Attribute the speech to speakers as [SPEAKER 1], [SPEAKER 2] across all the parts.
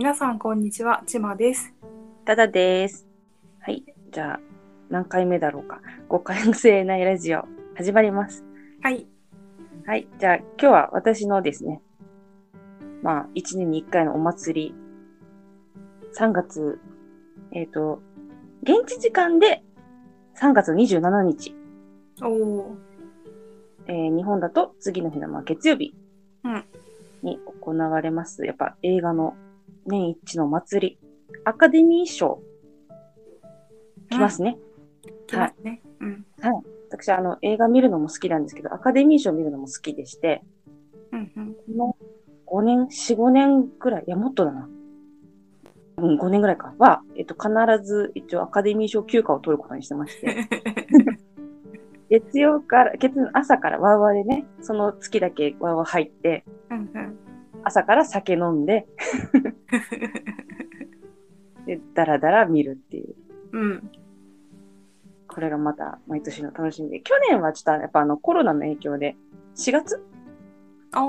[SPEAKER 1] 皆さん、こんにちは。ちまです。
[SPEAKER 2] ただです。はい。じゃあ、何回目だろうか。五感性ないラジオ、始まります。
[SPEAKER 1] はい。
[SPEAKER 2] はい。じゃあ、今日は私のですね、まあ、一年に一回のお祭り、3月、えっ、と、現地時間で3月27日、
[SPEAKER 1] おお。
[SPEAKER 2] えー日本だと次の日のまあ月曜日
[SPEAKER 1] うん
[SPEAKER 2] に行われます。やっぱ映画の年一のお祭り、アカデミー賞、来ますね。
[SPEAKER 1] 来ますね。うん。
[SPEAKER 2] 私、あの、映画見るのも好きなんですけど、アカデミー賞見るのも好きでして、
[SPEAKER 1] うんうん。
[SPEAKER 2] この5年、4、5年くらい、いや、もっとだな。うん、5年ぐらいか。は、えっと、必ず一応アカデミー賞休暇を取ることにしてまして、月曜から、月曜の朝からワーワーでね、その月だけワーワー入って、
[SPEAKER 1] うんうん。
[SPEAKER 2] 朝から酒飲んで、で、だらだら見るっていう。
[SPEAKER 1] うん。
[SPEAKER 2] これがまた毎年の楽しみで。去年はちょっとやっぱあのコロナの影響で、4月？
[SPEAKER 1] ああ、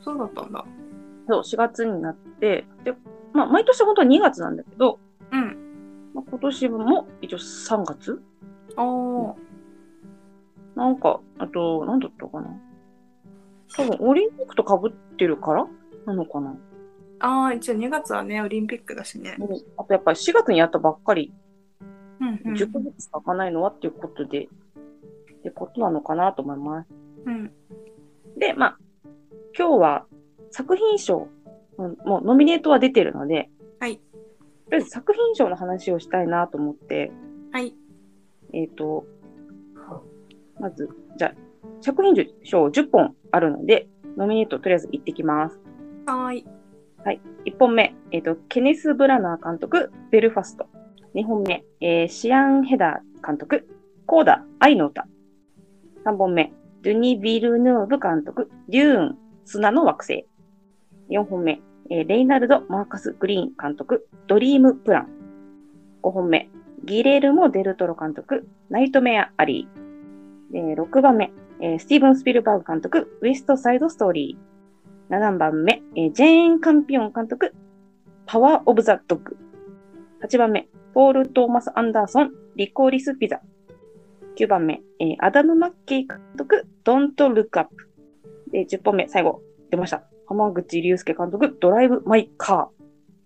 [SPEAKER 1] そうだったんだ。
[SPEAKER 2] そう、4月になって、で、まあ、毎年本当は2月なんだけど、
[SPEAKER 1] うん。
[SPEAKER 2] まあ、今年も一応3月？
[SPEAKER 1] おお。
[SPEAKER 2] なんか、あと、なんだったかな多分、オリンピックと被ってるから？なのかな、
[SPEAKER 1] ああ、一応2月はね、オリンピックだしね。
[SPEAKER 2] うんあと、やっぱり4月にやったばっかり、
[SPEAKER 1] うんうん。
[SPEAKER 2] 10ヶ月しか開かないのはっていうことで、ってことなのかなと思います。
[SPEAKER 1] うん。
[SPEAKER 2] で、まあ、今日は作品賞、うんもうノミネートは出てるので、
[SPEAKER 1] はい。
[SPEAKER 2] とりあえず作品賞の話をしたいなと思って、
[SPEAKER 1] はい。
[SPEAKER 2] えっ、と、まず、じゃあ、作品賞10本あるので、ノミネートとりあえず行ってきます。
[SPEAKER 1] はーい。
[SPEAKER 2] 1本目、えっ、と、ケネス・ブラナー監督、ベルファスト。2本目、えーシアン・ヘダー監督、コーダ、愛の歌。3本目、ドゥニ・ビルヌーブ監督、デューン、砂の惑星。4本目、えーレイナルド・マーカス・グリーン監督、ドリーム・プラン。5本目、ギレルモ・デルトロ監督、ナイトメア・アリー。えー6番目、えースティーブン・スピルバーグ監督、ウエスト・サイド・ストーリー。7番目、えージェーン・カンピオン監督、パワー・オブ・ザ・ドッグ。8番目、ポール・トーマス・アンダーソン、リコーリス・ピザ。9番目、えーアダム・マッケイ監督、ドント・ルック・アップ。で、10本目、最後、出ました。濱口竜介監督、ドライブ・マイ・カ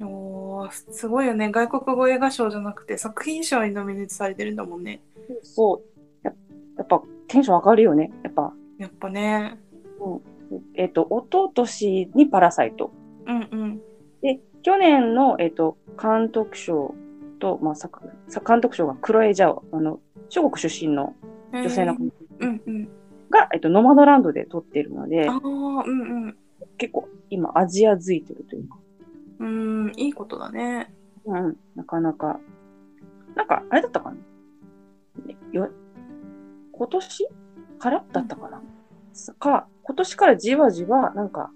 [SPEAKER 1] おお、すごいよね。外国語映画賞じゃなくて作品賞にノミネートされてるんだもんね。
[SPEAKER 2] ー。そう。ややっぱ、テンション上がるよね。やっぱ、
[SPEAKER 1] やっぱね。
[SPEAKER 2] えっ、と、一昨年にパラサイト。
[SPEAKER 1] うんうん。
[SPEAKER 2] で、去年の、えっ、と、監督賞と、まあ、作、作監督賞がクロエ・ジャオ、あの、中国出身の女性の
[SPEAKER 1] えーうんうん。
[SPEAKER 2] が、えっと、ノマドランドで撮ってるので
[SPEAKER 1] あ、あ、うんうん。
[SPEAKER 2] 結構今アジアづいてるというか、
[SPEAKER 1] うーん、いいことだね。
[SPEAKER 2] うん、なかなか、なんか、あれだったかな？ねよ今年？からだったかな、か、今年からじわじわ、なんか、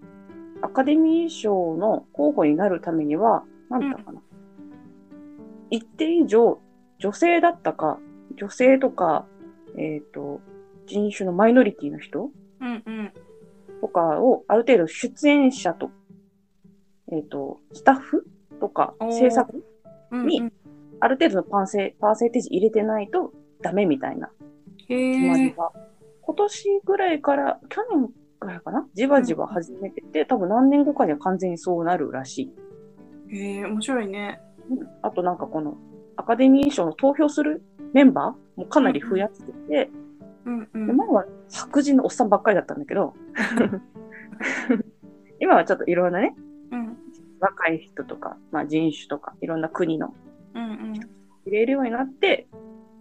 [SPEAKER 2] アカデミー賞の候補になるためには、なんだかな、一定以上、女性だったか、女性とか、えっ、と、人種のマイノリティの人
[SPEAKER 1] うんうん。
[SPEAKER 2] とかを、ある程度出演者と、えっ、と、スタッフとか制作にある程度のパーセパーセンテージ入れてないとダメみたいな決。まりが、今年ぐらいから、去年ぐらいかな？じわじわ始めてて、多分何年後かには完全にそうなるらしい。
[SPEAKER 1] へえ、面白いね。
[SPEAKER 2] うんあとなんかこの、アカデミー賞の投票するメンバーもかなり増やしてて、
[SPEAKER 1] うんう
[SPEAKER 2] で
[SPEAKER 1] ん。
[SPEAKER 2] 前は白人のおっさんばっかりだったんだけど、今はちょっといろんなね、
[SPEAKER 1] うん
[SPEAKER 2] 若い人とか、まあ、人種とか、いろんな国の
[SPEAKER 1] うんうん。
[SPEAKER 2] 入れるようになって、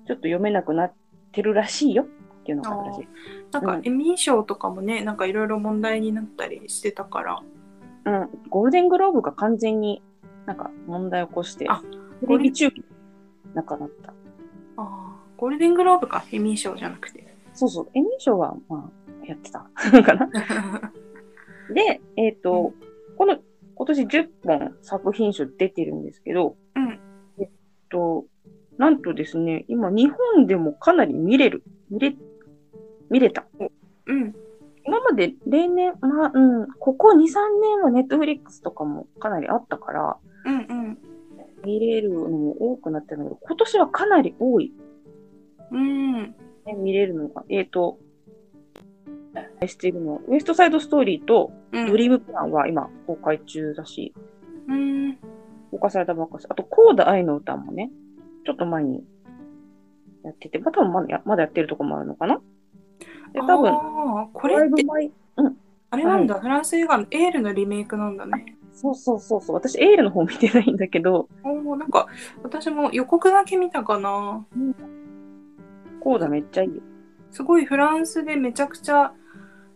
[SPEAKER 2] ちょっと読めなくなってるらしいよっていうのがあったらしい。
[SPEAKER 1] なんか
[SPEAKER 2] うん
[SPEAKER 1] エミー賞とかもね、なんかいろいろ問題になったりしてたから。
[SPEAKER 2] うん。ゴールデングローブが完全になんか問題を起こして
[SPEAKER 1] あ、
[SPEAKER 2] テレビ中継なくなった。
[SPEAKER 1] ああ、ゴールデングローブか、エミー賞じゃなくて。
[SPEAKER 2] そうそう。エミー賞は、まあ、やってた。かな。で、えっ、と、この、今年10本作品賞出てるんですけど、
[SPEAKER 1] うん。
[SPEAKER 2] えっと、なんとですね、今日本でもかなり見れる。見れ、見れた。
[SPEAKER 1] うん。
[SPEAKER 2] 今まで例年、まあ、うん、ここ2、3年はネットフリックスとかもかなりあったから、
[SPEAKER 1] うんうん。
[SPEAKER 2] 見れるのも多くなってるけど、今年はかなり多い。
[SPEAKER 1] うん。
[SPEAKER 2] ね、見れるのが。えっ、と、しているのは、ウエストサイドストーリーと
[SPEAKER 1] うん。
[SPEAKER 2] ドリームプランは今公開中だし、
[SPEAKER 1] うん。
[SPEAKER 2] 公開されたばっかし。あと、コーダ愛の歌もね、ちょっと前にやってて、まあ、多分まだやまだやってるとこもあるのかなで、多分、
[SPEAKER 1] こ
[SPEAKER 2] だ
[SPEAKER 1] れって、
[SPEAKER 2] いぶ前、
[SPEAKER 1] あれなんだ、フランス映画のエールのリメイクなんだね。
[SPEAKER 2] そうそうそうそう、私エールの方見てないんだけど、
[SPEAKER 1] おおなんか、私も予告だけ見たかな。
[SPEAKER 2] コーダめっちゃいいよ。
[SPEAKER 1] すごいフランスでめちゃくちゃ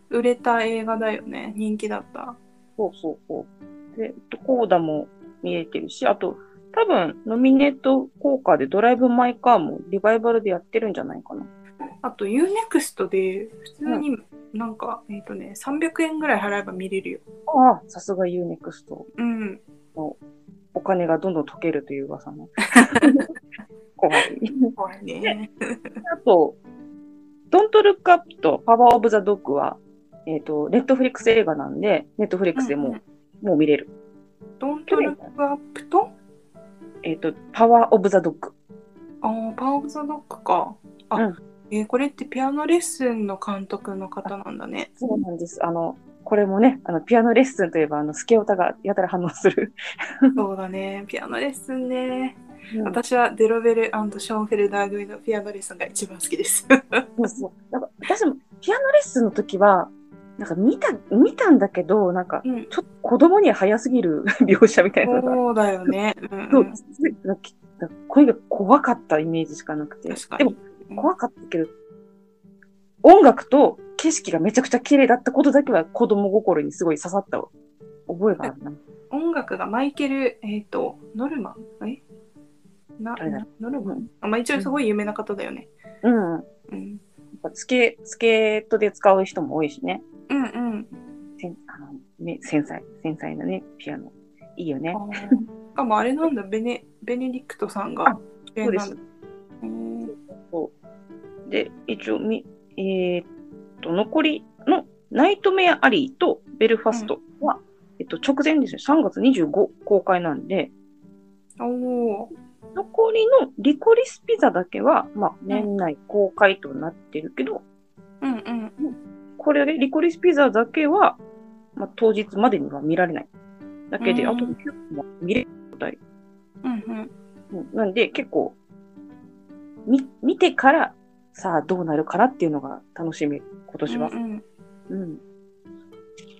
[SPEAKER 1] 売れた映画だよね。人気だった。
[SPEAKER 2] そうそうそう。で、コーダも見れてるし、あと、多分、ノミネート効果でドライブ・マイ・カーもリバイバルでやってるんじゃないかな。
[SPEAKER 1] あと UNEXT で普通になんか、えっ、とね、300円ぐらい払えば見れるよ。
[SPEAKER 2] ああ、さすが U-NEXT。
[SPEAKER 1] うん。
[SPEAKER 2] お金がどんどん溶けるという噂の。怖い。
[SPEAKER 1] 怖いね。
[SPEAKER 2] あと、ドントルックアップとパワーオブザドッグは、えっ、と、ネットフリックス映画なんで、ネットフリックスでもう、もう見れる。
[SPEAKER 1] ドントルックアップと、
[SPEAKER 2] えっ、と、パワーオブザドッグ。
[SPEAKER 1] ああ、パワーオブザドッグか。あ、
[SPEAKER 2] うん
[SPEAKER 1] えーこれってピアノレッスンの監督の方なんだね。
[SPEAKER 2] そうなんです。あの、これもね、あの、ピアノレッスンといえば、あの、スケオタがやたら反応する。
[SPEAKER 1] そうだね。ピアノレッスンね。
[SPEAKER 2] うん
[SPEAKER 1] 私はデロベルショーンフェルダー組のピアノレッスンが一番好きです。
[SPEAKER 2] そうそう。なんか私もピアノレッスンの時は、なんか見た、見たんだけど、なんか、
[SPEAKER 1] うん。
[SPEAKER 2] ちょっと子供には早すぎる 描写みたいなのが。
[SPEAKER 1] そうだよね。うん、
[SPEAKER 2] そう声が怖かったイメージしかなくて。
[SPEAKER 1] 確か
[SPEAKER 2] でも
[SPEAKER 1] に。
[SPEAKER 2] 怖かったけど、音楽と景色がめちゃくちゃ綺麗だったことだけは子供心にすごい刺さった覚えがあるな。
[SPEAKER 1] 音楽がマイケル、えっ、と、ノルマン？え？なノルマン、
[SPEAKER 2] うん
[SPEAKER 1] あまあ、一応すごい有名な方だよね。
[SPEAKER 2] うん。
[SPEAKER 1] うん。
[SPEAKER 2] やっぱスケ、スケートで使う人も多いしね。
[SPEAKER 1] うんうん。
[SPEAKER 2] せんあのね繊細、繊細なね、ピアノ。いいよね
[SPEAKER 1] しかもあれなんだ、ベネベネディクトさんが
[SPEAKER 2] あ
[SPEAKER 1] 主演なんだ。うん
[SPEAKER 2] そうで、一応み、えーっと、残りのナイトメアアリーとベルファストは、えっと、直前ですね、3月25公開なんで、
[SPEAKER 1] お。
[SPEAKER 2] 残りのリコリスピザだけは、まあ、年内公開となってるけど、
[SPEAKER 1] うんうん。
[SPEAKER 2] これでリコリスピザだけは、まあ、当日までには見られない。だけで、
[SPEAKER 1] うん
[SPEAKER 2] あと結構見れる状態。
[SPEAKER 1] うんうん。
[SPEAKER 2] うんなんで、結構、み、見てから、さあどうなるかなっていうのが楽しみ、今年は
[SPEAKER 1] う。ん
[SPEAKER 2] うん。
[SPEAKER 1] うん、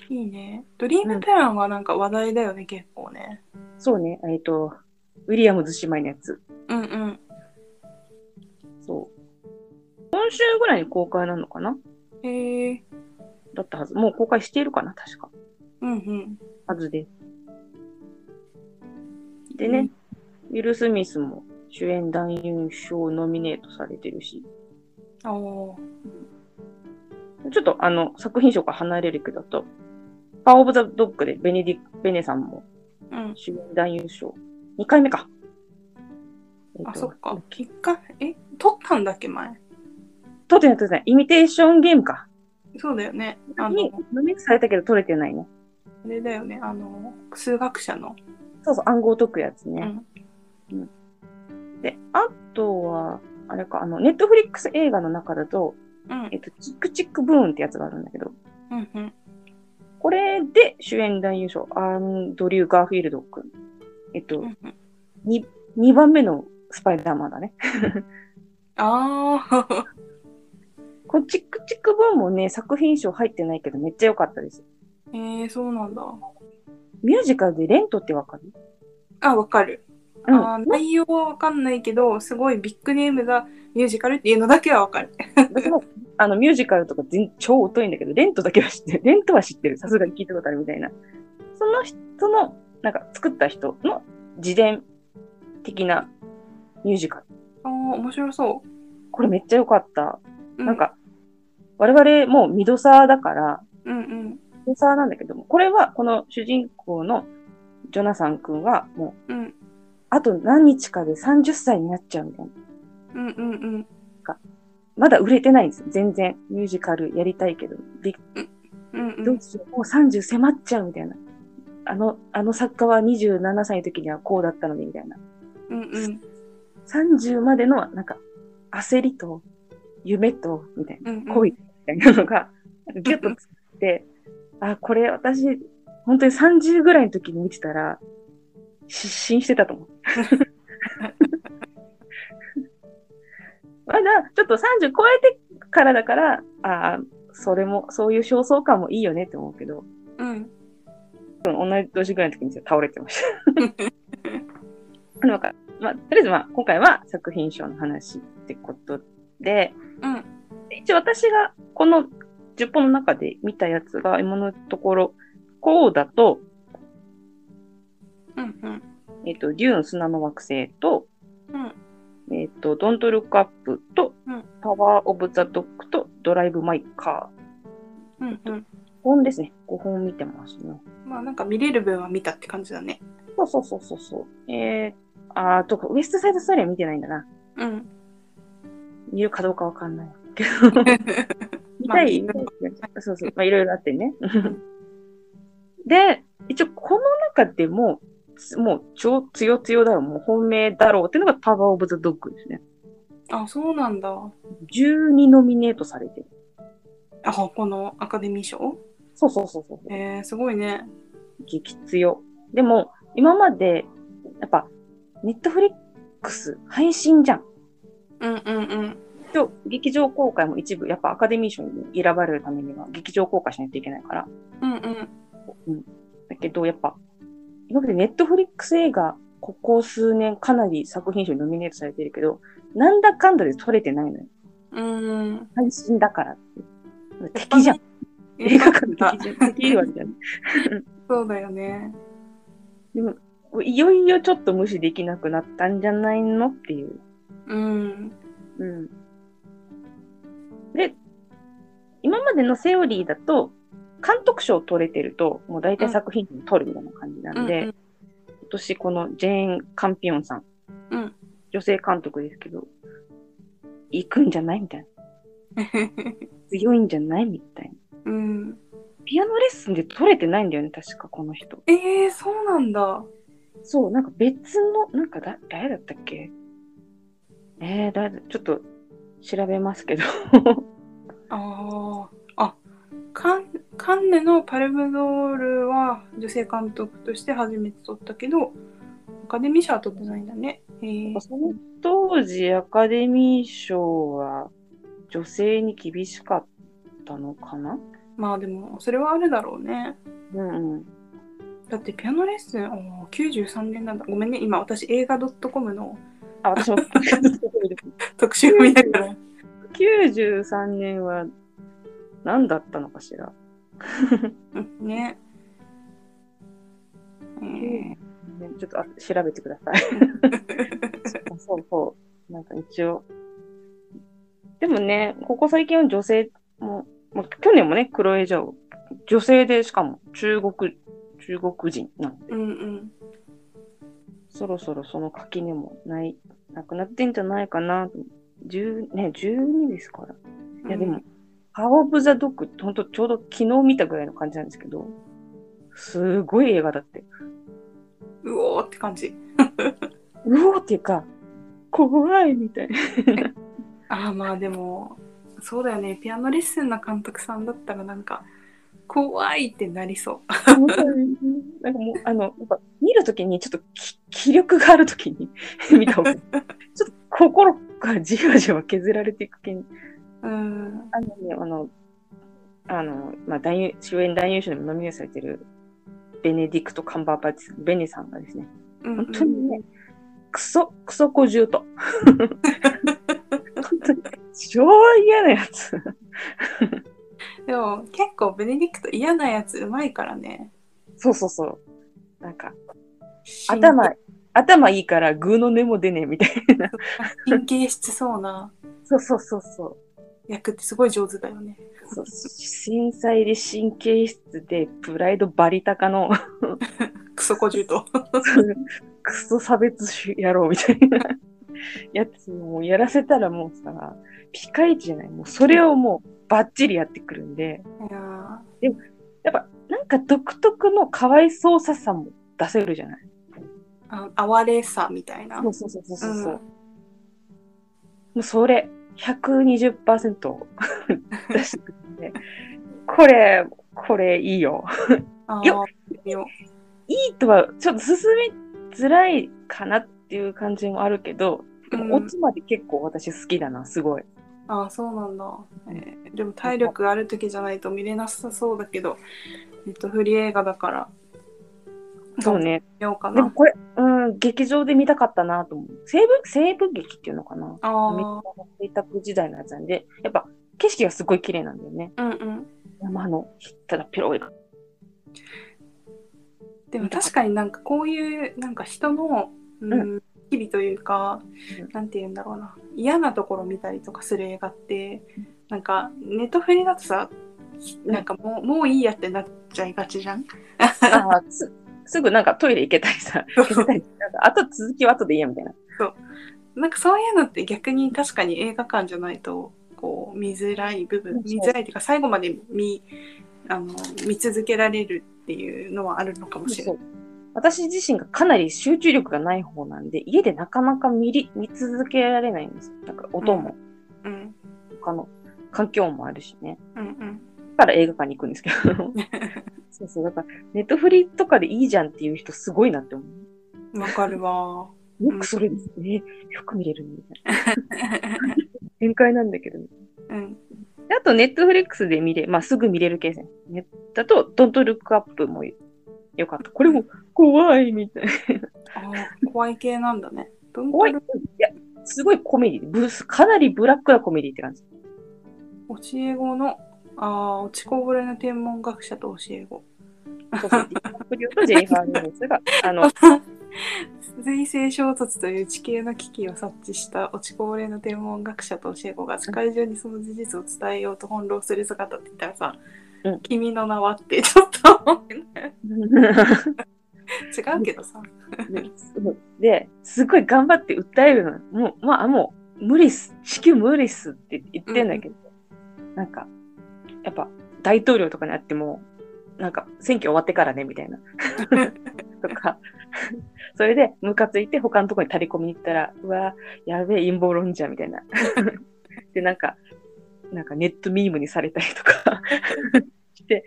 [SPEAKER 1] いいね。ドリームプランはなんか話題だよね、結構ね。
[SPEAKER 2] そうね、えっ、と、ウィリアムズ姉妹のやつ。
[SPEAKER 1] うんうん。
[SPEAKER 2] そう。今週ぐらいに公開なのかな？
[SPEAKER 1] へえ。
[SPEAKER 2] だったはず。もう公開しているかな？確か。
[SPEAKER 1] うんうん。
[SPEAKER 2] はずです。でね、ウィル・スミスも主演男優賞ノミネートされてるし。ちょっとあの、作品賞から離れるけどと、パワーオブザ・ドッグでベネディベネさんも
[SPEAKER 1] うん。
[SPEAKER 2] 主演男優賞。2回目か。えっ
[SPEAKER 1] あ、
[SPEAKER 2] と
[SPEAKER 1] そっか。結果、え、撮ったんだっけ、前？
[SPEAKER 2] 撮ってない撮ってない。イミテーションゲームか。
[SPEAKER 1] そうだよね。あの、
[SPEAKER 2] にノミされたけど撮れてないね。
[SPEAKER 1] あれだよね。あの、数学者の。
[SPEAKER 2] そうそう、暗号解くやつね。
[SPEAKER 1] うん。
[SPEAKER 2] で、あとは、あれか、あの、ネットフリックス映画の中だと、
[SPEAKER 1] うん
[SPEAKER 2] えっと、チックチックブーンってやつがあるんだけど、
[SPEAKER 1] うんうん。
[SPEAKER 2] これで主演男優賞、アンドリュー・ガーフィールド君。えっと
[SPEAKER 1] う、んうん、
[SPEAKER 2] 2, 2番目のスパイダーマンだね。
[SPEAKER 1] ああ。
[SPEAKER 2] このチックチックブーンもね、作品賞入ってないけど、めっちゃ良かったです。
[SPEAKER 1] えー、そうなんだ。
[SPEAKER 2] ミュージカルでレントってわかる？
[SPEAKER 1] あ、わかる。
[SPEAKER 2] うん。
[SPEAKER 1] あー内容はわかんないけど、すごいビッグネームだミュージカルっていうのだけはわかる。
[SPEAKER 2] あの、ミュージカルとか全超疎いんだけど、レントだけは知ってる。レントは知ってる。さすがに聞いたことあるみたいな。その人の、なんか作った人の自伝的なミュージカル。
[SPEAKER 1] ああ、面白そ
[SPEAKER 2] これめっちゃ良かった。
[SPEAKER 1] う。う
[SPEAKER 2] なん、か、我々もうミドサーだから、
[SPEAKER 1] うんうん。
[SPEAKER 2] ミドサーなんだけども、これはこの主人公のジョナサン君はもう、
[SPEAKER 1] うん
[SPEAKER 2] あと何日かで30歳になっちゃうみたいな。
[SPEAKER 1] うんうんうん。
[SPEAKER 2] まだ売れてないんですよ。全然。ミュージカルやりたいけど。で
[SPEAKER 1] うんうん。
[SPEAKER 2] どうしよう。もう30迫っちゃうみたいな。あの、あの作家は27歳の時にはこうだったので、みたいな。
[SPEAKER 1] うんうん。
[SPEAKER 2] 30までの、なんか、焦りと、夢と、みたいな、
[SPEAKER 1] うんうん
[SPEAKER 2] 恋みたいなのが、ギュッとつって、あ、これ私、本当に30ぐらいの時に見てたら、失神してたと思う。まだ、ちょっと30超えてからだから、ああ、それも、そういう焦燥感もいいよねって思うけど、
[SPEAKER 1] うん。
[SPEAKER 2] 同じ年ぐらいの時に倒れてました。なんか、まあ、とりあえずまあ、今回は作品賞の話ってことで、
[SPEAKER 1] うん。
[SPEAKER 2] 一応私がこの10本の中で見たやつが今のところ、こうだと、
[SPEAKER 1] うんうん。
[SPEAKER 2] えっ、と、デューン砂の惑星と、
[SPEAKER 1] うん。
[SPEAKER 2] えっ、と、ドントルックアップと、
[SPEAKER 1] うん
[SPEAKER 2] パワーオブザドッグとドライブマイカー。
[SPEAKER 1] うんうん。
[SPEAKER 2] 本ですね。5本見てますね。
[SPEAKER 1] まあなんか見れる分は見たって感じだね。
[SPEAKER 2] そうそうそうそうそう。えー、あーとか、ウエストサイドストーリーは見てないんだな。
[SPEAKER 1] うん。
[SPEAKER 2] 見るかどうかわかんないけど。見たい、
[SPEAKER 1] まあ
[SPEAKER 2] そうそう。まあ、いろいろあってね。で、一応この中でも、つもう超強強だろう、もう本命だろうっていうのがパワーオブザドッグですね。
[SPEAKER 1] あ、そうなんだ。
[SPEAKER 2] 12ノミネートされてる。
[SPEAKER 1] あ、このアカデミー賞？
[SPEAKER 2] そうそうそうそう。
[SPEAKER 1] えー、すごいね。
[SPEAKER 2] 激強。でも、今まで、やっぱ、ネットフリックス配信じゃん。
[SPEAKER 1] うんうんうん。
[SPEAKER 2] 今日、劇場公開も一部、やっぱアカデミー賞に選ばれるためには、劇場公開しないといけないから。
[SPEAKER 1] うんうん。
[SPEAKER 2] だけど、やっぱ、今までネットフリックス映画、ここ数年かなり作品賞にノミネートされてるけど、なんだかんだで撮れてないのよ。
[SPEAKER 1] うん。
[SPEAKER 2] 配信だからって。敵じゃん。映画館の
[SPEAKER 1] だ
[SPEAKER 2] 敵じゃん。敵はみたいな。
[SPEAKER 1] そうだよね。
[SPEAKER 2] でも、いよいよちょっと無視できなくなったんじゃないのっていう。
[SPEAKER 1] うん。
[SPEAKER 2] うん。で、今までのセオリーだと、監督賞を取れてると、もう大体作品に取るみたいな感じなんで、
[SPEAKER 1] うん
[SPEAKER 2] 今年このジェーン・カンピオンさん、
[SPEAKER 1] うん。
[SPEAKER 2] 女性監督ですけど、行くんじゃないみたいな。強いんじゃないみたいな。
[SPEAKER 1] うん。
[SPEAKER 2] ピアノレッスンで取れてないんだよね、確かこの人。
[SPEAKER 1] えー、そうなんだ。
[SPEAKER 2] そう、なんか別の、なんかだ、誰だったっけ？えー、誰だ、ちょっと調べますけど。
[SPEAKER 1] ああ。あ、カンカンネのパルムドールは女性監督として初めて取ったけど、アカデミー賞は取ってないんだね。えー、
[SPEAKER 2] その当時アカデミー賞は女性に厳しかったのかな？
[SPEAKER 1] まあでも、それはあるだろうね。
[SPEAKER 2] うんうん。
[SPEAKER 1] だってピアノレッスン、おー93年なんだ。ごめんね、今私映画 .com の
[SPEAKER 2] あ、私も
[SPEAKER 1] 特集見ながら。
[SPEAKER 2] 93年は何だったのかしら。
[SPEAKER 1] うんね。えー
[SPEAKER 2] ねちょっとあ調べてください。そうそう。なんか一応。でもね、ここ最近は女性も、まあ、去年もね、クロエジャオ、女性でしかも中国、中国人なので、
[SPEAKER 1] うんうん。
[SPEAKER 2] そろそろその垣根もない、なくなってんじゃないかなと。10ね、12ですから。いやでも、ハーオブ・ザ・ドッグってほんとちょうど昨日見たぐらいの感じなんですけど、すごい映画だって。
[SPEAKER 1] うおーって感じ。
[SPEAKER 2] うおーっていうか、怖いみたいな。
[SPEAKER 1] ああまあでもそうだよねピアノレッスンな監督さんだったらなんか怖いってなりそ
[SPEAKER 2] なんかもう、あの、やっぱ見るときにちょっと気気力があるときに 見た方がいい。ちょっと心がじわじわ削られていくけん。
[SPEAKER 1] う。うん。
[SPEAKER 2] あのね、あの、あの、まあ、男優主演男優賞にもノミネートされてるベネディクト・カンバーバッチさん、ベネさんがですね、
[SPEAKER 1] うん
[SPEAKER 2] 本当にね、クソ、クソ小獣と。本当に超嫌なやつ。
[SPEAKER 1] でも結構ベネディクト嫌なやつうまいからね。
[SPEAKER 2] そうそうそう。なんか、頭、頭いいからグーの根も出ねえみたいな。
[SPEAKER 1] 神経質そうな
[SPEAKER 2] そうそうそうそう。
[SPEAKER 1] 役ってすごい上手だよね。
[SPEAKER 2] そう繊細で神経質でプライドバリ高の
[SPEAKER 1] クソ小獣と。
[SPEAKER 2] クソ差別主野郎みたいなやつをやらせたらもうさ、ピカイチじゃない。もうそれをもうバッチリやってくるんで、
[SPEAKER 1] いや
[SPEAKER 2] やっぱなんか独特のかわいそうささも出せるじゃない
[SPEAKER 1] あ哀れさみたいな。
[SPEAKER 2] そうそうそうそうそう。
[SPEAKER 1] うん
[SPEAKER 2] もうそれ、120%出してくこれ、これいいよ。
[SPEAKER 1] あ
[SPEAKER 2] よいいとは、ちょっと進みづらいかなっていう感じもあるけど、で
[SPEAKER 1] うん。
[SPEAKER 2] も、オチまで結構私好きだな、すごい。
[SPEAKER 1] あーそうなんだ、えーでも体力ある時じゃないと見れなさそうだけど、えっと、フリー映画だから
[SPEAKER 2] そうね。
[SPEAKER 1] 見ようかな。
[SPEAKER 2] でもこれ、うん、劇場で見たかったなと思う。西部、西部劇っていうのかな
[SPEAKER 1] あ
[SPEAKER 2] カの邸宅時代のやつなんで、やっぱ景色がすごい綺麗なんだよね。
[SPEAKER 1] あうんうん。
[SPEAKER 2] 山の、ただピロリが。
[SPEAKER 1] でも確かになんかこういうなんか人の、うん
[SPEAKER 2] う
[SPEAKER 1] 日々というか、
[SPEAKER 2] うん
[SPEAKER 1] なんて言うんだろうな嫌なところ見たりとかする映画ってなんかネットフリだとさ
[SPEAKER 2] うん
[SPEAKER 1] なんかもうもういいやってなっちゃいがちじゃん。
[SPEAKER 2] あーすすぐなんかトイレ行けたりさ、
[SPEAKER 1] そう。
[SPEAKER 2] 消せたりなんかあと続きは後でいいやみたいな。
[SPEAKER 1] なんかそういうのって逆に確かに映画館じゃないとこう見づらい部分
[SPEAKER 2] うん
[SPEAKER 1] 見づらいっていうか最後まで見あの見続けられるっていうのはあるのかもしれない。
[SPEAKER 2] そう私自身がかなり集中力がない方なんで、家でなかなか見り見続けられないんですよ。なんか音も、
[SPEAKER 1] うん。
[SPEAKER 2] 他の環境もあるしね。
[SPEAKER 1] うんうん。
[SPEAKER 2] だから映画館に行くんですけど。そうそう。だから、ネットフリとかでいいじゃんっていう人すごいなって思う。
[SPEAKER 1] わかるわ。
[SPEAKER 2] よくそれですね。よく見れるね。みたいな。展開なんだけどね。
[SPEAKER 1] うん
[SPEAKER 2] であと、ネットフリックスで見れ、まあ、すぐ見れるケースね。ネだと、ドントルックアップもよかった。これも怖いみたいな。
[SPEAKER 1] あー怖い系なんだね。
[SPEAKER 2] 怖い。いや、すごいコメディ。ブス、かなりブラックなコメディって感じ。
[SPEAKER 1] 教え子の、ああ、落ちこぼれの天文学者と教え子。
[SPEAKER 2] そうそう。デとジェイファー・ルースが、あの、
[SPEAKER 1] 水星衝突という地球の危機を察知した落ちこぼれの天文学者と教え子が世界中にその事実を伝えようと翻弄する姿って言ったらさ、
[SPEAKER 2] うん
[SPEAKER 1] 君の名はってちょっと思うね違うけどさ。
[SPEAKER 2] で、すごい頑張って訴えるの。もう、まあ、もう、無理っす。地球無理っすって言ってんだけど、なんか、やっぱ、大統領とかにあっても、なんか、選挙終わってからね、みたいな。とか、それで、ムカついて他のとこに垂り込みに行ったら、うわ、やべえ、陰謀論者、みたいな。で、なんか、なんかネットミームにされたりとかして、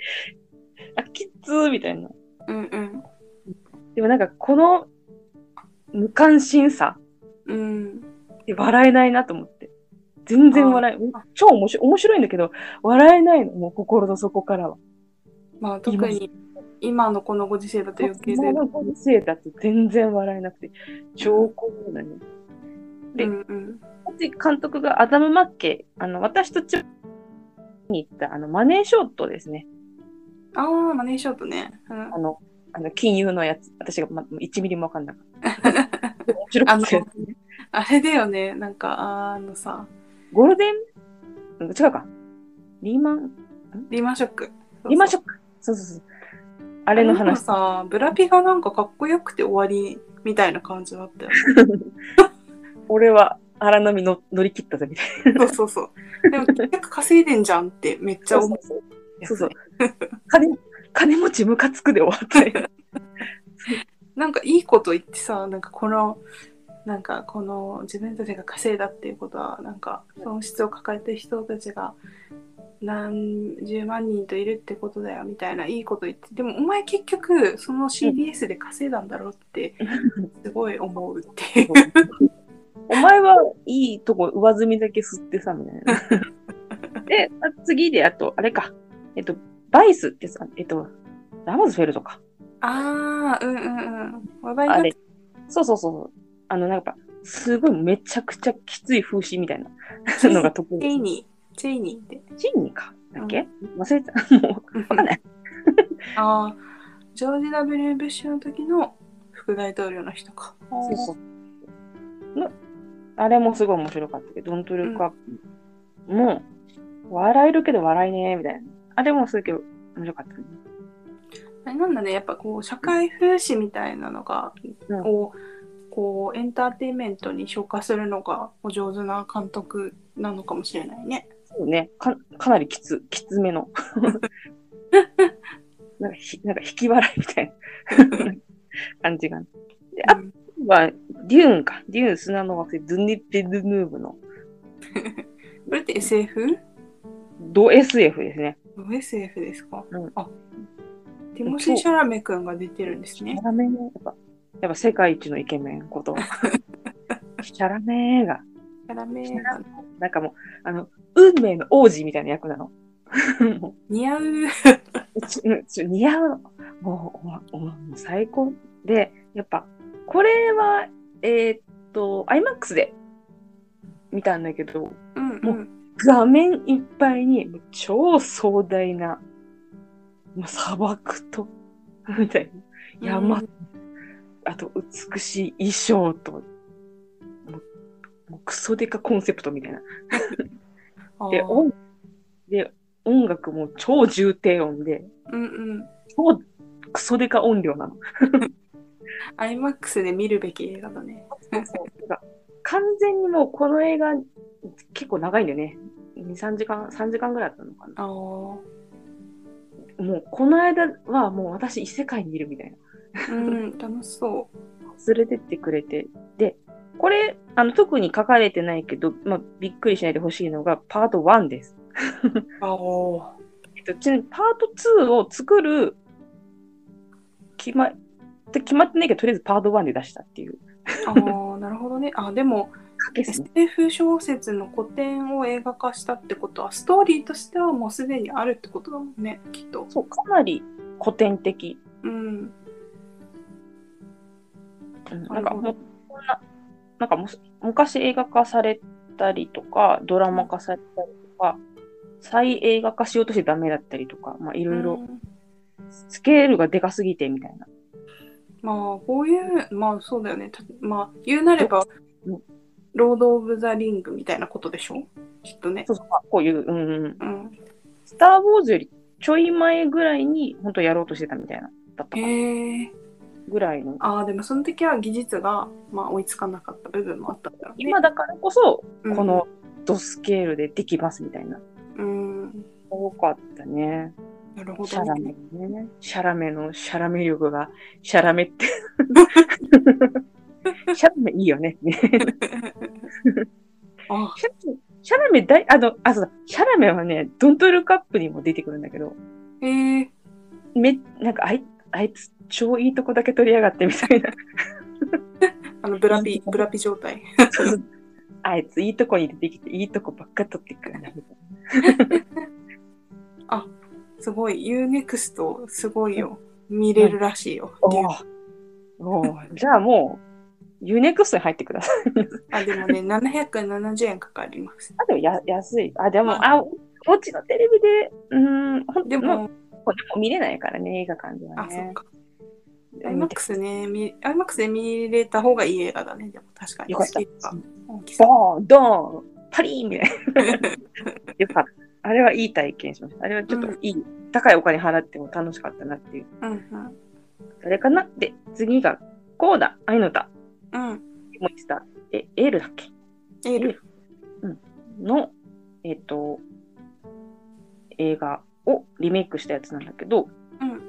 [SPEAKER 2] あ、きっつー、みたいな。
[SPEAKER 1] うんうん。
[SPEAKER 2] でもなんか、この無関心さ
[SPEAKER 1] うん。
[SPEAKER 2] で笑えないなと思って。全然笑え、超面白い、面白いんだけど、笑えないの、もう心の底からは。
[SPEAKER 1] まあ特に今のこのご時世だと余計で。
[SPEAKER 2] 今のご時世だと全然笑えなくて、超コミなね。で
[SPEAKER 1] うんうん。
[SPEAKER 2] 監督がアダム・マッケイ、あの、私とちに行った、あの、マネーショットですね。
[SPEAKER 1] ああ、マネーショットね。うん
[SPEAKER 2] あの、あの、金融のやつ。私が、ま、1ミリもわかんなかった。面白かった。
[SPEAKER 1] あれだよね。なんか、あのさ、
[SPEAKER 2] ゴールデン、うん違うか。リーマン、
[SPEAKER 1] リーマンショック。
[SPEAKER 2] リーマンショック。そうそうそう。あれの話。
[SPEAKER 1] さ、ブラピがなんかかっこよくて終わりみたいな感じだったよね。
[SPEAKER 2] 俺は荒波の乗り切ったぜ、みたいな。
[SPEAKER 1] そうそうそう。でも結局稼いでんじゃんってめっちゃ思う。
[SPEAKER 2] そうそう。金、金持ちムカつくで終わったよ。
[SPEAKER 1] なんかいいこと言ってさ、なんかこの、なんかこの自分たちが稼いだっていうことは、なんか損失を抱えてる人たちが何十万人といるってことだよみたいないいこと言って、でもお前結局その CDS で稼いだんだろうってすごい思うっていう。
[SPEAKER 2] お前はいいとこ上積みだけ吸ってさ、みたいな。で、あ次で、あと、あれか。えっと、バイスってさ、えっと、ラマズフェルトか。
[SPEAKER 1] ああ、うんうんうん。話題。
[SPEAKER 2] そうそうそう。あの、なんか、すごいめちゃくちゃきつい風刺みたいなのが得意。
[SPEAKER 1] チェイニー、チェイニーって。
[SPEAKER 2] チーニーか？だっけ、忘れた。もう、わかんない。
[SPEAKER 1] ああ、ジョージ・ W・ ブッシュの時の副大統領の人か。
[SPEAKER 2] そうそう。のあれもすごい面白かったけど、ドントルックアップも、笑えるけど笑いねーみたいな。あれもすごい面白かったね。
[SPEAKER 1] あれなんだね、やっぱこう、社会風刺みたいなのが、
[SPEAKER 2] うん
[SPEAKER 1] を、こう、エンターテインメントに消化するのがお上手な監督なのかもしれないね。
[SPEAKER 2] そうね。か、かなりきつ、きつめの。なんかひ、なんか引き笑いみたいな感じが。で、あとは、デューンか。デューン砂の惑星、ドゥニペドゥヌーブの、
[SPEAKER 1] これって SF?
[SPEAKER 2] ド SF ですね。
[SPEAKER 1] ど SF ですか、
[SPEAKER 2] うん
[SPEAKER 1] あティモシー・シャラメ君が出てるんですね
[SPEAKER 2] シャ。ラメね、やっぱ、やっぱ世界一のイケメンこと。シャラメが、
[SPEAKER 1] シャラメが
[SPEAKER 2] なんかもう、あの、運命の王子みたいな役なの。も
[SPEAKER 1] 似合う。
[SPEAKER 2] 似合うの。もう、もうもう最高で、やっぱ、これは、えーっと、IMAX で見たんだけど、
[SPEAKER 1] うん
[SPEAKER 2] もう画面いっぱいに超壮大な、もう砂漠と、みたいな、山、
[SPEAKER 1] うん
[SPEAKER 2] あと美しい衣装と、もうもうクソデカコンセプトみたいな。で、音で音楽も超重低音で、
[SPEAKER 1] うんうん。
[SPEAKER 2] 超クソデカ音量なの。
[SPEAKER 1] IMAX で見るべき映画だね。
[SPEAKER 2] なんか完全にもうこの映画結構長いんだよね。2、3時間、3時間ぐらいだったのかな。もうこの間はもう私異世界にいるみたいな。
[SPEAKER 1] うん、楽しそ
[SPEAKER 2] 連れてってくれて。で、これ、あの、特に書かれてないけど、まあ、びっくりしないでほしいのが、パート1です。
[SPEAKER 1] う。ああ。
[SPEAKER 2] えっと、ちなみに、パート2を作る、決ま、って決まってないけど、とりあえずパート1で出したっていう。
[SPEAKER 1] ああ、なるほどね。あ、でも。SF 小説の古典を映画化したってことは、ストーリーとしてはもうすでにあるってことだもんね、きっと。
[SPEAKER 2] そう、かなり古典的。
[SPEAKER 1] うん。
[SPEAKER 2] うん、
[SPEAKER 1] な
[SPEAKER 2] んかもう、こんな、なんか昔映画化されたりとか、ドラマ化されたりとか、再映画化しようとしてダメだったりとか、まあいろいろ
[SPEAKER 1] うん
[SPEAKER 2] スケールがでかすぎてみたいな。
[SPEAKER 1] まあ、こういう、まあそうだよね。たまあ、言うなれば
[SPEAKER 2] うん、
[SPEAKER 1] ロード・オブ・ザ・リングみたいなことでしょ？きっとね。
[SPEAKER 2] そうそう、こういう、うんうん。
[SPEAKER 1] うん。
[SPEAKER 2] スター・ウォーズよりちょい前ぐらいに本当やろうとしてたみたいな、だったかな
[SPEAKER 1] へえ。
[SPEAKER 2] ぐらいの。
[SPEAKER 1] ああ、でもその時は技術が、まあ、追いつかなかった部分もあったんだろうね。
[SPEAKER 2] 今だからこそ、
[SPEAKER 1] うん
[SPEAKER 2] このドスケールでできますみたいな。
[SPEAKER 1] うん。
[SPEAKER 2] 多かったね。
[SPEAKER 1] なるほどね。
[SPEAKER 2] シャラメね。シャラメのシャラメ力が、シャラメって。シャラメいいよね。
[SPEAKER 1] あ
[SPEAKER 2] シャラメ、シャラメ大、あの、あ、そうだ、シャラメはね、ドントルックアップにも出てくるんだけど、
[SPEAKER 1] へえ。
[SPEAKER 2] め、なんかあい、あいつ超いいとこだけ取りやがってみたいな。
[SPEAKER 1] あの、ブラピ、ブラピ状態。
[SPEAKER 2] あいついいとこに出てきて、いいとこばっか取ってくるな、みたいな。
[SPEAKER 1] すごい、UNEXT すごいよ。見れるらしいよ。
[SPEAKER 2] おーおーじゃあもう、ユネクストに入ってください。
[SPEAKER 1] あ、でもね、770円かかります。
[SPEAKER 2] あ、でもや安い。あ、でも、
[SPEAKER 1] うん
[SPEAKER 2] あ、おうちのテレビで、うん
[SPEAKER 1] でも、
[SPEAKER 2] もうでも見れないからね、映画館では
[SPEAKER 1] あ、そ
[SPEAKER 2] ね
[SPEAKER 1] っ。か。IMAX ね、見 IMAX で見れた方がいい映画だね。でも確かに。
[SPEAKER 2] よかった。ボーン、ドーン、パリーンみたいな。よかった。あれはいい体験しました。あれはちょっといい、高いお金払っても楽しかったなっていう。
[SPEAKER 1] うん
[SPEAKER 2] それかな？で、次が、コーダ、アイノタ、
[SPEAKER 1] うん。うん。
[SPEAKER 2] もう言ってた、え、エールだっけ？
[SPEAKER 1] エール。
[SPEAKER 2] の、えっ、と、映画をリメイクしたやつなんだけど、
[SPEAKER 1] うん。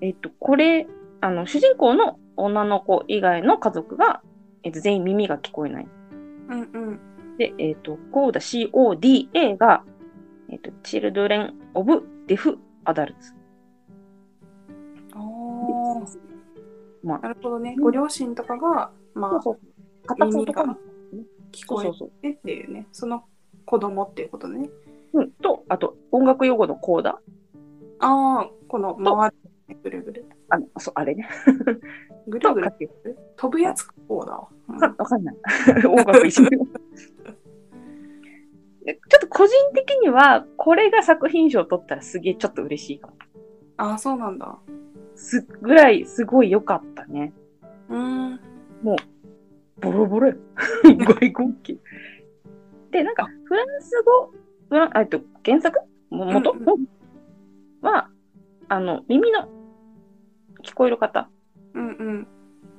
[SPEAKER 2] えっ、と、これ、あの、主人公の女の子以外の家族が、えっと全員耳が聞こえない。
[SPEAKER 1] うんうん。
[SPEAKER 2] で、えっ、と、コーダ CODA が、えっ、と、Children of Deaf Adults。
[SPEAKER 1] ああ。
[SPEAKER 2] まあ、
[SPEAKER 1] なるほどね。ご両親とかが、まあ、
[SPEAKER 2] そうそう。片言とか
[SPEAKER 1] 耳
[SPEAKER 2] も
[SPEAKER 1] 聞こ。えてっていうね。その子供っていうことね。
[SPEAKER 2] うん。と、あと、音楽用語のコーダ。
[SPEAKER 1] ああ、この回る。ぐるぐる。
[SPEAKER 2] あの、そう、あれね。
[SPEAKER 1] ぐるぐる飛ぶやつか、こうだわ。うん
[SPEAKER 2] わかんない。音楽一緒ちょっと個人的には、これが作品賞を取ったらすげえちょっと嬉しいかも。
[SPEAKER 1] ああ、そうなんだ。
[SPEAKER 2] すっぐらい、すごい良かったね。
[SPEAKER 1] うーん。
[SPEAKER 2] ボロボロよ。外国機。で、なんか、フランス語、フランえっと、原作？も元、
[SPEAKER 1] うんう
[SPEAKER 2] は、あの、耳の聞こえる方。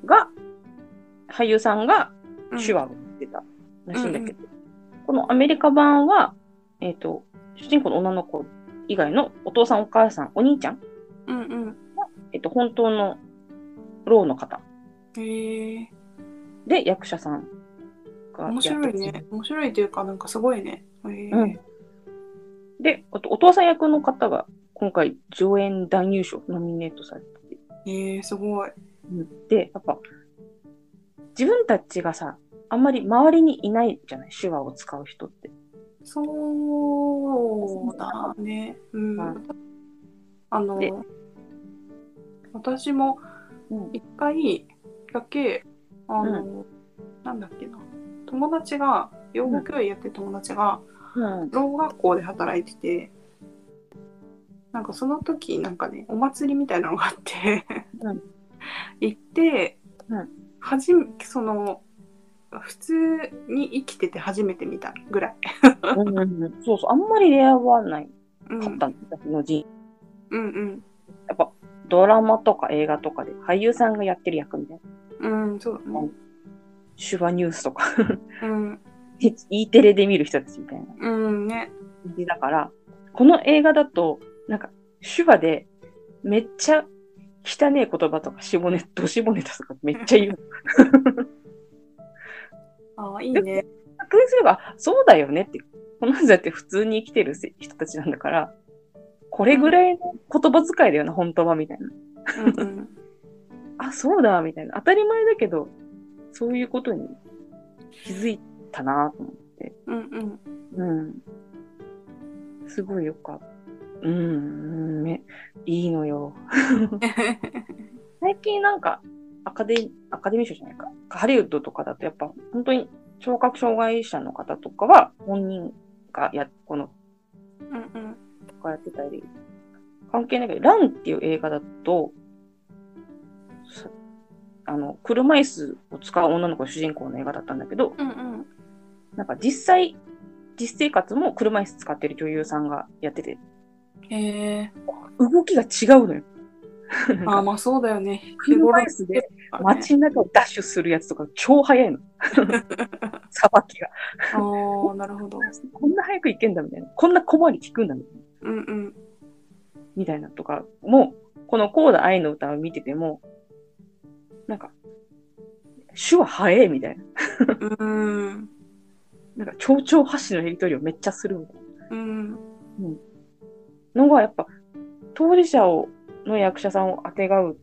[SPEAKER 2] が、俳優さんが
[SPEAKER 1] うん
[SPEAKER 2] 手話を言ってたらしいんだけど、このアメリカ版は、えっ、と、主人公の女の子以外のお父さん、お母さん、お兄ちゃん
[SPEAKER 1] ううんうん。
[SPEAKER 2] えっと、本当のろうの方
[SPEAKER 1] へえ。
[SPEAKER 2] で役者さんが
[SPEAKER 1] 面白いね。面白いというか、なんかすごいね。へえ。
[SPEAKER 2] うんで、あとお父さん役の方が今回上演男優賞ノミネートされてて、
[SPEAKER 1] へえ、すごい。
[SPEAKER 2] で、やっぱ自分たちがさ、あんまり周りにいないじゃない手話を使う人って。
[SPEAKER 1] そうだね。うん
[SPEAKER 2] うん。
[SPEAKER 1] あの
[SPEAKER 2] で、
[SPEAKER 1] 私も
[SPEAKER 2] うん
[SPEAKER 1] 一回だけ、あの、なんだっけな。友達が、養護教員やってる友達が、
[SPEAKER 2] うん。
[SPEAKER 1] ろう学校で働いてて、なんかその時なんかね、お祭りみたいなのがあって、
[SPEAKER 2] うん。
[SPEAKER 1] 行って、
[SPEAKER 2] うん。
[SPEAKER 1] はじめ、その、普通に生きてて初めて見たぐらい。
[SPEAKER 2] うんうんうん。そうそう、あんまり出会わない。
[SPEAKER 1] うん、
[SPEAKER 2] かったんだ、私の人
[SPEAKER 1] うんうん。
[SPEAKER 2] やっぱドラマとか映画とかで俳優さんがやってる役みたいな。
[SPEAKER 1] うん、そうだね。
[SPEAKER 2] 手話ニュースとか、
[SPEAKER 1] うん、
[SPEAKER 2] E テレで見る人たちみたいな
[SPEAKER 1] うんね。
[SPEAKER 2] 感じだから、この映画だと、なんか手話でめっちゃ汚ねえ言葉とか下ネタ、どしぼネタとかめっちゃ言う。
[SPEAKER 1] ああ、いいね。
[SPEAKER 2] 確認すれば、あそうだよねって。この人だって普通に生きてる人たちなんだから、これぐらいの言葉遣いだよな、本当は、みたいな。
[SPEAKER 1] うんうん。
[SPEAKER 2] あ、そうだ、みたいな。当たり前だけど、そういうことに気づいたなと思って。
[SPEAKER 1] うんうん。
[SPEAKER 2] うん。すごいよかった。うん、うんめいいのよ。最近なんか、アカデアカデミー賞じゃないか。ハリウッドとかだとやっぱ、本当に聴覚障害者の方とかは、本人がや、この、
[SPEAKER 1] うんうん。
[SPEAKER 2] とかやってたり、関係ないけど、ランっていう映画だと、さあの、車椅子を使う女の子が主人公の映画だったんだけど、
[SPEAKER 1] うんうん。
[SPEAKER 2] なんか実際、実生活も車椅子使ってる女優さんがやってて、
[SPEAKER 1] へえ。
[SPEAKER 2] 動きが違うのよ。
[SPEAKER 1] ああ、まあそうだよね。
[SPEAKER 2] 車椅子で街中をダッシュするやつとか超速いの。さばきが。
[SPEAKER 1] ああ、なるほど。
[SPEAKER 2] こんな早く行けんだみたいな。こんな小回り聞くんだみたいな。
[SPEAKER 1] うんうん。
[SPEAKER 2] みたいなとかも、このコーダ愛の歌を見てても、なんか、手話早えみたいな。
[SPEAKER 1] うん。
[SPEAKER 2] なんか、蝶々発信のやりとりをめっちゃするみたい
[SPEAKER 1] うん。
[SPEAKER 2] なのが、やっぱ、当事者を、の役者さんをあてがう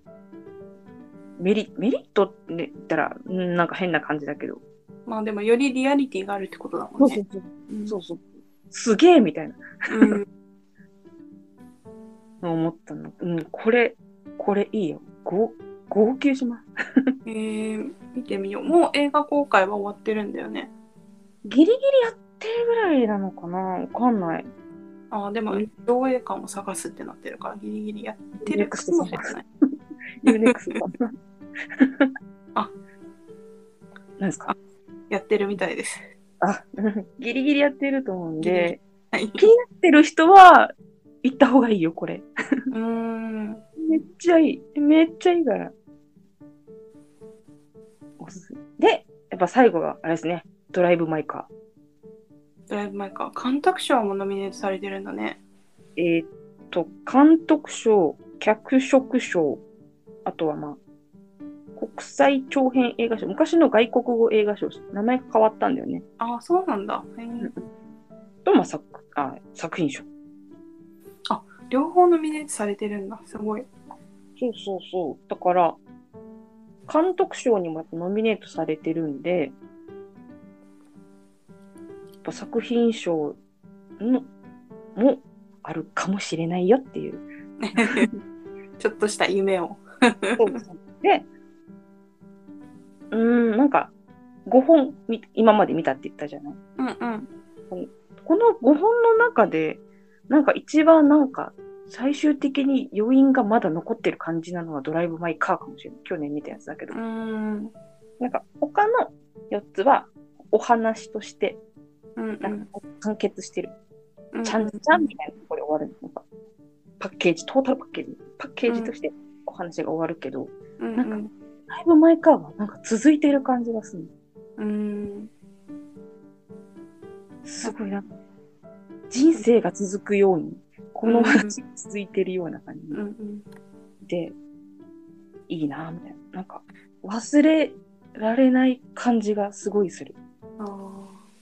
[SPEAKER 2] メリメリットって言ったら、うんなんか変な感じだけど。
[SPEAKER 1] まあでもよりリアリティがあるってことだもんね。
[SPEAKER 2] そう
[SPEAKER 1] うん
[SPEAKER 2] そうそう。すげえみたいな
[SPEAKER 1] うん。
[SPEAKER 2] 思ったの。うん、これ、これいいよ。ご、号泣します。
[SPEAKER 1] えー、見てみよう。もう映画公開は終わってるんだよね。
[SPEAKER 2] ギリギリやってるぐらいなのかな？わかんない。
[SPEAKER 1] ああ、でも上映館を探すってなってるからギリギリやってるかもしれない。
[SPEAKER 2] ユーネクストかな。
[SPEAKER 1] あ、
[SPEAKER 2] 何ですか？
[SPEAKER 1] やってるみたいです。
[SPEAKER 2] あ、ギリギリやってると思うんで、
[SPEAKER 1] はい。
[SPEAKER 2] 気になってる人は、行った方がいいよ、これ。
[SPEAKER 1] うーん。
[SPEAKER 2] めっちゃいい。めっちゃいいから。おすすめ。で、やっぱ最後が、あれですね。ドライブ・マイ・カ
[SPEAKER 1] ドライブ・マイカー。監督賞もノミネートされてるんだね。
[SPEAKER 2] ー。えーっと、監督賞、脚色賞、あとはまあ、国際長編映画賞、昔の外国語映画賞、名前が変わったんだよね。
[SPEAKER 1] ああ、そうなんだ。へー
[SPEAKER 2] と、まあ、作あ作品賞。
[SPEAKER 1] 両方ノミネートされてるんだ。すごい。
[SPEAKER 2] そうそうそう。だから、監督賞にもノミネートされてるんで、ぱ作品賞のもあるかもしれないよっていう。
[SPEAKER 1] ちょっとした夢を。
[SPEAKER 2] で、うーん、なんか、5本み今まで見たって言ったじゃない
[SPEAKER 1] うんうん。
[SPEAKER 2] この5本の中で、なんか一番なんか、最終的に余韻がまだ残ってる感じなのはドライブ・マイ・カーかもしれない。去年見たやつだけど。なんか他の4つはお話として
[SPEAKER 1] うん
[SPEAKER 2] なんか完結してる。
[SPEAKER 1] うん。
[SPEAKER 2] ちゃんちゃんみたいなところで終わる。なんかパッケージ、トータルパッケージ。パッケージとしてお話が終わるけど、
[SPEAKER 1] うん
[SPEAKER 2] なんかだいぶ前からはなんか続いてる感じがする。
[SPEAKER 1] うん。
[SPEAKER 2] すごいな。人生が続くように、この話が続いてるような感じ
[SPEAKER 1] うんうん。
[SPEAKER 2] で、いいな、みたいな。なんか、忘れられない感じがすごいする。
[SPEAKER 1] ああ、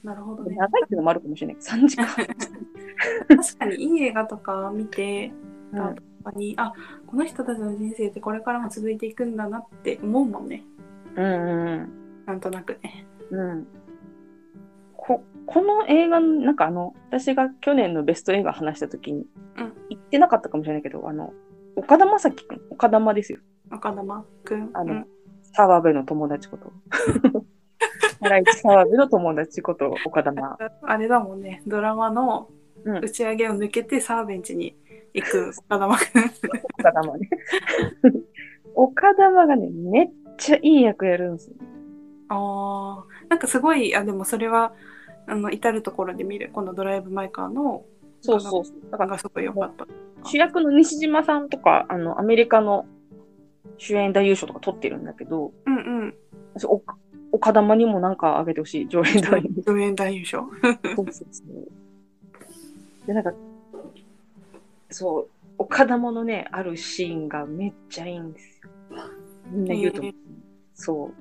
[SPEAKER 1] なるほどね。
[SPEAKER 2] 長いっていうのもあるかもしれない。3時間。
[SPEAKER 1] 確かにいい映画とか見て
[SPEAKER 2] うん
[SPEAKER 1] とかに、あこの人たちの人生ってこれからも続いていくんだなって思うもんね
[SPEAKER 2] うんうん
[SPEAKER 1] なんとなくね
[SPEAKER 2] うん。うん。こ、この映画の、なんかあの、私が去年のベスト映画話した時に、
[SPEAKER 1] うん
[SPEAKER 2] 言ってなかったかもしれないけど、あの、岡田将生くん、岡玉ですよ。
[SPEAKER 1] 岡玉くん
[SPEAKER 2] あの、
[SPEAKER 1] うん
[SPEAKER 2] 澤部の友達こと。ハライチ澤部の友達こと、岡玉。
[SPEAKER 1] あれだもんねドラマの
[SPEAKER 2] うん
[SPEAKER 1] 打ち上げを抜けてサーベンチに行く岡玉くん
[SPEAKER 2] 岡玉ね。岡玉がね、めっちゃいい役やるんですよ。
[SPEAKER 1] あーなんかすごいあでもそれはあの至る所で見るこのドライブ・マイ・カーの
[SPEAKER 2] そうそうそう。だから
[SPEAKER 1] がすごい良かった
[SPEAKER 2] 主役の西島さんとか、あの、アメリカの主演男優賞とか取ってるんだけど、
[SPEAKER 1] うんうん
[SPEAKER 2] 岡玉にもなんかあげてほしい、上演男優
[SPEAKER 1] 助演男優賞
[SPEAKER 2] そうそうそう。で、なんか、そう、岡玉のね、あるシーンがめっちゃいいんですよ。みんな言うと思う。そう。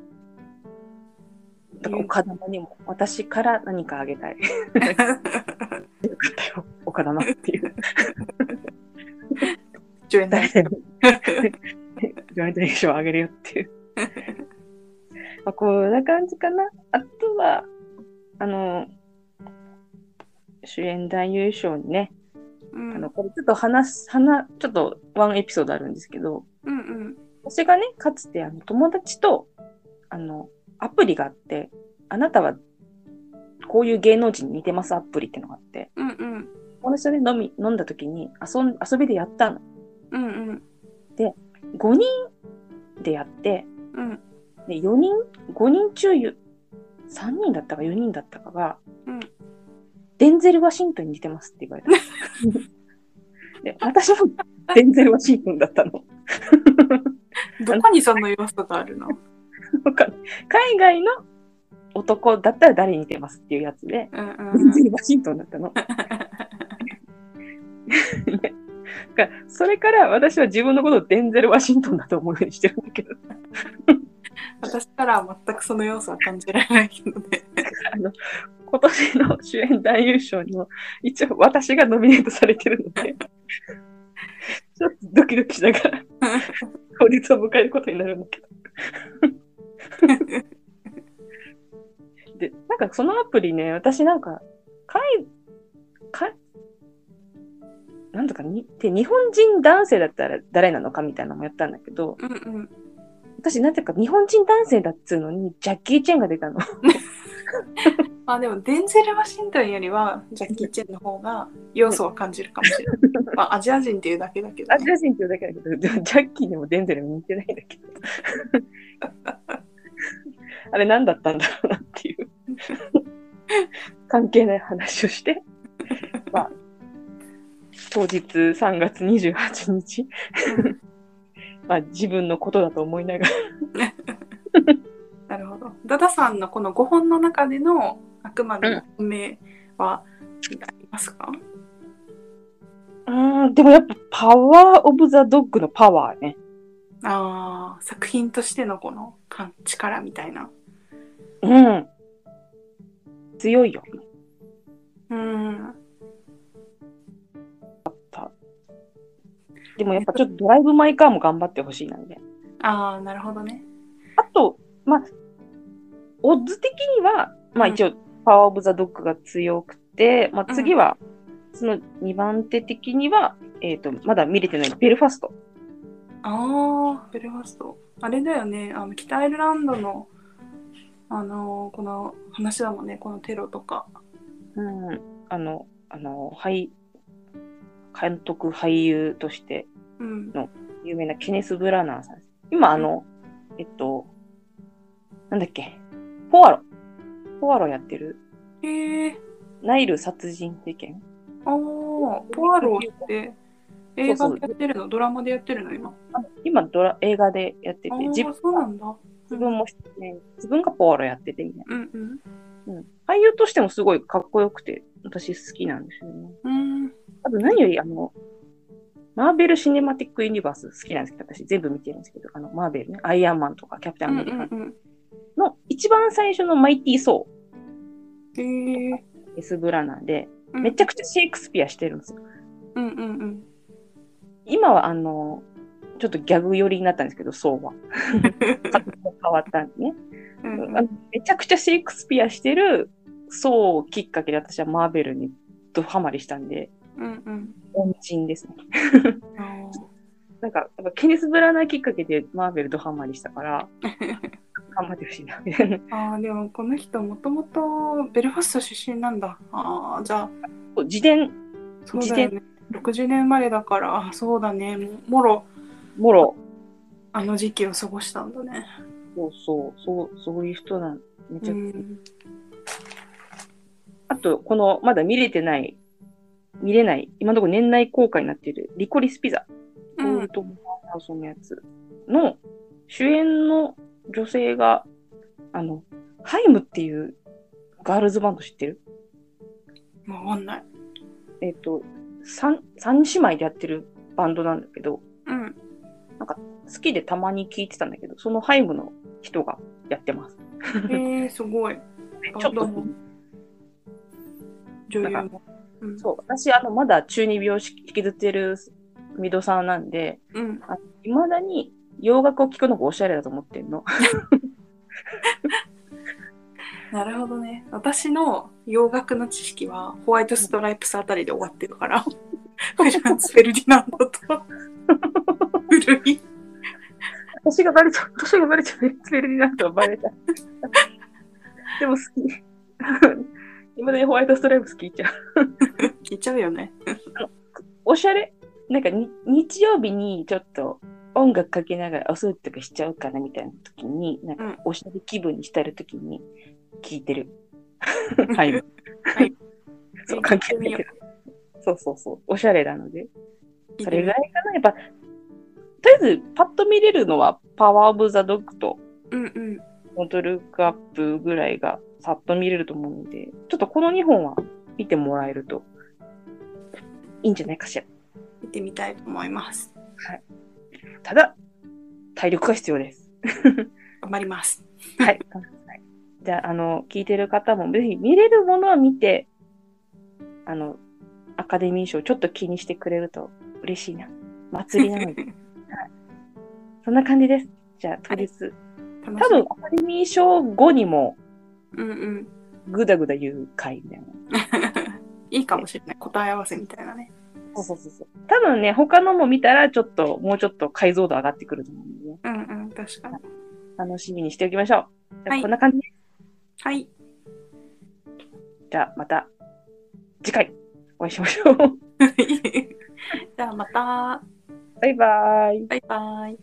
[SPEAKER 2] だから岡玉にも、私から何かあげたい。よかったよ、岡玉っていう。
[SPEAKER 1] 助演男優
[SPEAKER 2] 誰に上演男優賞あげるよっていう。まあ、こんな感じかな。あとは、あの、主演男優賞にね、
[SPEAKER 1] うん。
[SPEAKER 2] あの、これちょっと話す、話、ちょっとワンエピソードあるんですけど、
[SPEAKER 1] うんうん。
[SPEAKER 2] 私がね、かつてあの友達と、あの、アプリがあって、あなたはこういう芸能人に似てます？アプリってのがあって、
[SPEAKER 1] うんうん。
[SPEAKER 2] 友達とね、飲み、飲んだ時に遊ん、遊びでやったの。
[SPEAKER 1] うんうん。
[SPEAKER 2] 5人でやって、
[SPEAKER 1] うん
[SPEAKER 2] で、4人、5人中ゆ3人だったか4人だったかが、
[SPEAKER 1] うん
[SPEAKER 2] デンゼル・ワシントンに似てますって言われた。で、私もデンゼル・ワシントンだったの。
[SPEAKER 1] どこにその要素があるの？
[SPEAKER 2] 海外の男だったら誰に似てますっていうやつで、
[SPEAKER 1] うん
[SPEAKER 2] デンゼル・ワシントンだったの。それから私は自分のことをデンゼル・ワシントンだと思うようにしてるんだけど、
[SPEAKER 1] 私からは全くその要素は感じられないけどね。
[SPEAKER 2] あの、今年の主演男優賞にも一応私がノミネートされてるので、ちょっとドキドキしながら当日を迎えることになるんだけど。で、なんかそのアプリね、私なんか、かい、か、なんとかに、で日本人男性だったら誰なのかみたいなのもやったんだけど、
[SPEAKER 1] うんうん。
[SPEAKER 2] 私なぜか日本人男性だっつうのに、ジャッキー・チェンが出たの。
[SPEAKER 1] ま あでもデンゼル・ワシントンよりはジャッキー・チェンの方が要素を感じるかもしれない。まあアジア人っていうだけだけど、
[SPEAKER 2] アジ
[SPEAKER 1] ね。
[SPEAKER 2] ア人っていうだけだけど、ジャッキーにもデンゼルにも似てないんだけど。あれ何だったんだろうなっていう。関係ない話をして、まあ、当日3月28日、まあ自分のことだと思いながら、
[SPEAKER 1] なるほど。ダダさんのこの5本の中でのあくまでの本命はありますか、
[SPEAKER 2] うーん、でもやっぱパワーオブザドッグのパワーね。
[SPEAKER 1] ああ、作品としてのこの感力みたいな。
[SPEAKER 2] うん。強いよ。
[SPEAKER 1] うん。
[SPEAKER 2] でもやっぱちょっとドライブ・マイ・カーも頑張ってほしいなんで。
[SPEAKER 1] ああ、なるほどね。
[SPEAKER 2] あと、まあ、オッズ的には、まあ
[SPEAKER 1] うん
[SPEAKER 2] 一応、パワーオブザドッグが強くて、まあ次は、その2番手的には、えっ、と、まだ見れてないベルファスト。
[SPEAKER 1] ああ、ベルファスト。あれだよね、あの北アイルランドの、あのーこの話だもんね、このテロとか。
[SPEAKER 2] うん。あの、あの、俳、監督、俳優として
[SPEAKER 1] うん。
[SPEAKER 2] 有名なケネス・ブラナーさん。今、あの、えっと、なんだっけ、ポアロ。ポアロやってる、
[SPEAKER 1] へえ、
[SPEAKER 2] ナイル殺人事件。
[SPEAKER 1] ああ、ポアロって映画でやってるの、ドラマでやってるの？今。
[SPEAKER 2] あ今ドラ、映画でやってて、自分
[SPEAKER 1] そうなんだ。
[SPEAKER 2] 自分も出演、自分がポアロやっててみたい
[SPEAKER 1] うんうん。
[SPEAKER 2] な。うん。俳優としてもすごいかっこよくて、私好きなんですよね。
[SPEAKER 1] うん。
[SPEAKER 2] あと何より、あの、マーベル・シネマティック・ユニバース好きなんですけど、私全部見てるんですけど、あの、マーベルね、アイアンマンとかキャプテン・アメリカ
[SPEAKER 1] うん
[SPEAKER 2] の一番最初のマイティー・ソ
[SPEAKER 1] うん。へえ。
[SPEAKER 2] ー、エス・ブラナーで、
[SPEAKER 1] うん
[SPEAKER 2] めちゃくちゃシェイクスピアしてるんですよ。
[SPEAKER 1] うんうんうん。
[SPEAKER 2] 今はあの、ちょっとギャグ寄りになったんですけど、ソーは。変わったんでね。
[SPEAKER 1] うん
[SPEAKER 2] めちゃくちゃシェイクスピアしてるソーをきっかけで私はマーベルにドハマりしたんで、
[SPEAKER 1] うんうん。
[SPEAKER 2] 恩人ですね。なんか、やっぱケニス・ブラナーきっかけでマーベルドハマりしたから、頑張ってほしいな、みたいな。
[SPEAKER 1] あーでもこの人もともとベルファスト出身なんだ。ああじゃあ
[SPEAKER 2] 自伝、
[SPEAKER 1] そうだよね。60年生まれだからあそうだねもろ
[SPEAKER 2] もろ、
[SPEAKER 1] あの時期を過ごしたんだね。
[SPEAKER 2] そうそう、そう、そういう人なん、めちゃ、
[SPEAKER 1] うん
[SPEAKER 2] あと、この、まだ見れてない、見れない、今のところ年内公開になっている、リコリスピザ、
[SPEAKER 1] う
[SPEAKER 2] ゴール
[SPEAKER 1] ん
[SPEAKER 2] ドモハウスのやつの主演の女性が、あの、ハイムっていうガールズバンド知ってる？
[SPEAKER 1] わかんない。
[SPEAKER 2] えっ、と、三、三姉妹でやってるバンドなんだけど、
[SPEAKER 1] うん。
[SPEAKER 2] 好きでたまに聞いてたんだけど、そのハイムの人がやってます。
[SPEAKER 1] へえすごい。
[SPEAKER 2] ちょっと
[SPEAKER 1] 女優も。うん
[SPEAKER 2] そう、私、あの、まだ中二病を引きずってるミドさんなんで、
[SPEAKER 1] うん。
[SPEAKER 2] いまだに洋楽を聴くのがおしゃれだと思ってんの。
[SPEAKER 1] なるほどね。私の洋楽の知識はホワイトストライプスあたりで終わってるから。フランス・フェルディナンドと古い。
[SPEAKER 2] 私がバレちゃう、私がバレちゃう、ベルディナントはバレた。でも好き。いまだにホワイトストライプス聞いちゃう。
[SPEAKER 1] 聞いちゃうよね。
[SPEAKER 2] おしゃれ？なんかに日曜日にちょっと音楽かけながらお掃除とかしちゃうかなみたいな時に、なん
[SPEAKER 1] うん
[SPEAKER 2] かおしゃれ気分に浸る時に聞いてる。はい。
[SPEAKER 1] はい。
[SPEAKER 2] そう、関係ないけど。そうそうそう。おしゃれなので。それぐらいかな。やっぱ、とりあえずパッと見れるのはパワーオブザドッグと
[SPEAKER 1] うんうん。
[SPEAKER 2] モトルクアップぐらいがさっと見れると思うので、ちょっとこの2本は見てもらえるといいんじゃないかしら。
[SPEAKER 1] 見てみたいと思います。
[SPEAKER 2] ただ、体力が必要です。
[SPEAKER 1] 頑張ります。
[SPEAKER 2] はい。じゃあ、あの、聞いてる方もぜひ見れるものは見て、あの、アカデミー賞ちょっと気にしてくれると嬉しいな。祭りなので。はい。そんな感じです。じゃあ、とりあえず、
[SPEAKER 1] 楽
[SPEAKER 2] 多分アカデミー賞後にも
[SPEAKER 1] うんうん。
[SPEAKER 2] ぐだぐだ言う回みたいな。
[SPEAKER 1] いいかもしれない。答え合わせみたいなね。
[SPEAKER 2] そうそうそうそう。多分ね、他のも見たら、ちょっと、もうちょっと解像度上がってくると思うんでね。
[SPEAKER 1] うんうん。確かに。
[SPEAKER 2] 楽しみにしておきましょう。じゃあ
[SPEAKER 1] はい
[SPEAKER 2] こんな感じで。
[SPEAKER 1] はい。
[SPEAKER 2] じゃあ、また、次回、お会いしましょう。
[SPEAKER 1] じゃあまた。
[SPEAKER 2] バイバーイ。
[SPEAKER 1] バイバイ。